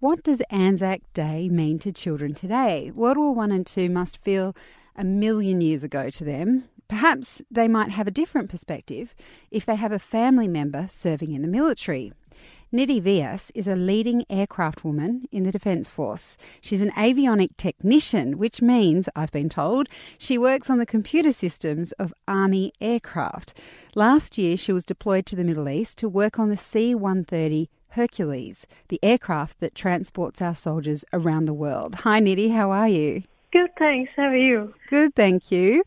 What does Anzac Day mean to children today? World War One and Two must feel a million years ago to them. Perhaps they might have a different perspective if they have a family member serving in the military. Nidhi Vyas is a leading aircraft woman in the Defence Force. She's an avionic technician, which means, I've been told, she works on the computer systems of Army aircraft. Last year, she was deployed to the Middle East to work on the C 130 Hercules, the aircraft that transports our soldiers around the world. Hi, Nidhi, how are you? Good, thanks. How are you? Good, thank you.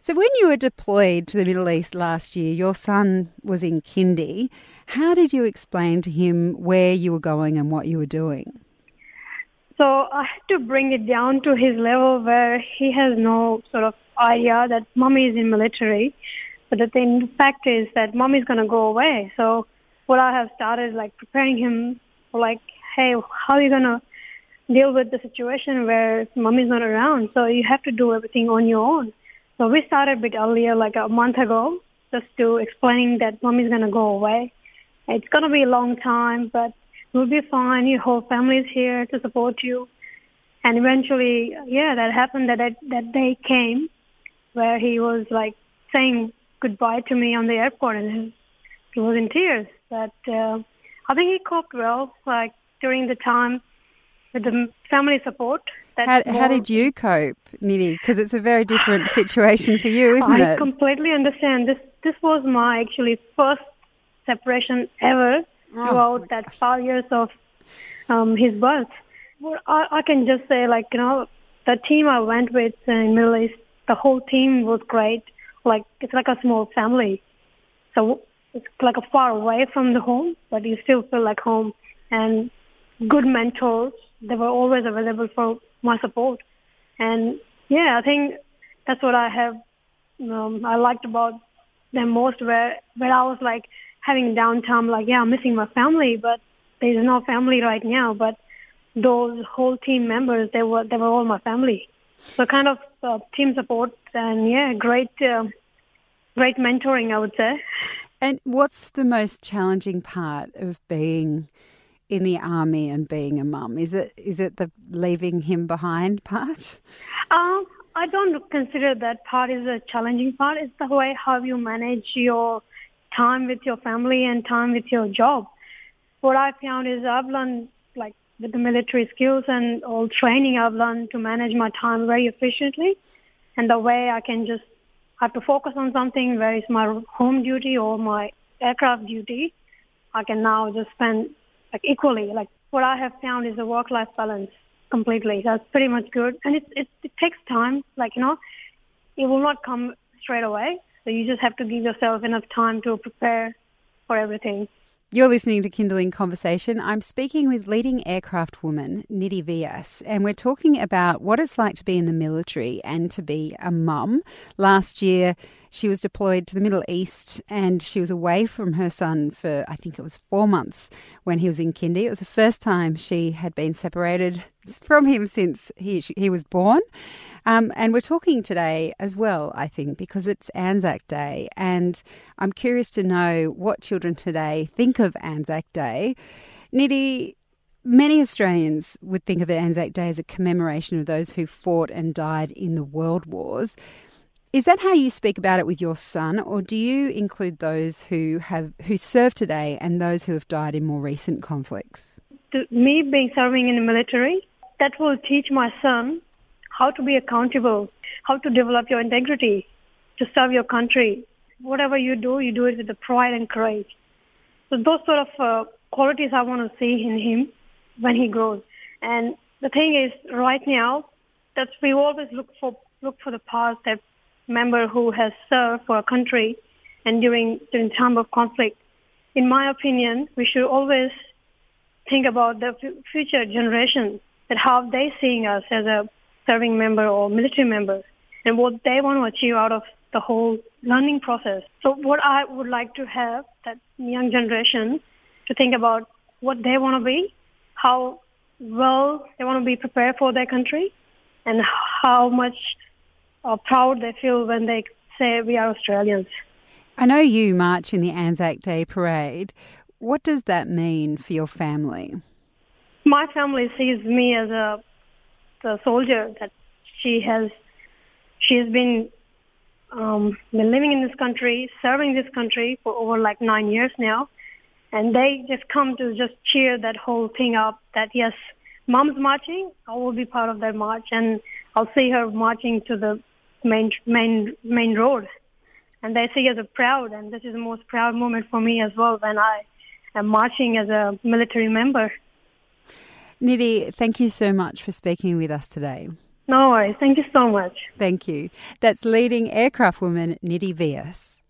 So, when you were deployed to the Middle East last year, your son was in kindy. How did you explain to him where you were going and what you were doing? So, I had to bring it down to his level where he has no sort of idea that mommy is in military. But the thing, the fact is that mommy is going to go away. So, what I have started like preparing him for like, hey, how are you gonna deal with the situation where mommy's not around? So you have to do everything on your own. So we started a bit earlier, like a month ago, just to explaining that mommy's gonna go away. It's gonna be a long time, but you'll be fine. Your whole family is here to support you. And eventually, yeah, that happened. That that, that day came where he was like saying goodbye to me on the airport, and he was in tears. But uh, I think he coped well, like during the time with the family support. How, how, did you cope, Nidhi? Because it's a very different situation for you, isn't I it? I completely understand. This this was my actually first separation ever oh, throughout that five years of um, his birth. Well, I, I can just say, like you know, the team I went with in Middle East, the whole team was great. Like it's like a small family. So it's like a far away from the home, but you still feel like home. And good mentors, they were always available for my support. And yeah, I think that's what I have, um, I liked about them most where, where I was like having downtime, like, yeah, I'm missing my family, but there's no family right now. But those whole team members, they were, they were all my family. So kind of uh, team support and yeah, great, uh, great mentoring, I would say. And what's the most challenging part of being in the army and being a mum? Is it is it the leaving him behind part? Um, I don't consider that part is a challenging part. It's the way how you manage your time with your family and time with your job. What I found is I've learned like with the military skills and all training I've learned to manage my time very efficiently and the way I can just have to focus on something where it's my home duty or my aircraft duty, I can now just spend like equally. Like what I have found is a work-life balance completely. That's pretty much good, and it, it it takes time. Like you know, it will not come straight away. So you just have to give yourself enough time to prepare for everything. You're listening to Kinderling Conversation. I'm speaking with leading aircraft woman Nidhi Vyas, and we're talking about what it's like to be in the military and to be a mum. Last year, she was deployed to the Middle East and she was away from her son for, I think it was four months when he was in kindy. It was the first time she had been separated from him since he, he was born. Um, and we're talking today as well, I think, because it's Anzac Day. And I'm curious to know what children today think of Anzac Day. Nidhi, many Australians would think of Anzac Day as a commemoration of those who fought and died in the world wars. Is that how you speak about it with your son, or do you include those who have who serve today and those who have died in more recent conflicts? Me, being serving in the military, that will teach my son how to be accountable, how to develop your integrity, to serve your country. Whatever you do, you do it with the pride and courage. So those sort of uh, qualities I want to see in him when he grows. And the thing is, right now, that we always look for look for the past that member who has served for a country and during during time of conflict. In my opinion, we should always think about the future generations. That how they seeing us as a serving member or military member and what they want to achieve out of the whole learning process. So what I would like to have that young generation to think about what they want to be, how well they want to be prepared for their country, and how much uh, proud they feel when they say we are Australians. I know you march in the Anzac Day parade. What does that mean for your family? My family sees me as a, a soldier that she has. She has been um, been living in this country, serving this country for over like nine years now, and they just come to just cheer that whole thing up. That yes, mom's marching, I will be part of that march, and I'll see her marching to the main main main road, and they see as a proud, and this is the most proud moment for me as well when I am marching as a military member. Nidhi, thank you so much for speaking with us today. No worries. Thank you so much. Thank you. That's leading aircraft woman Nidhi Vyas.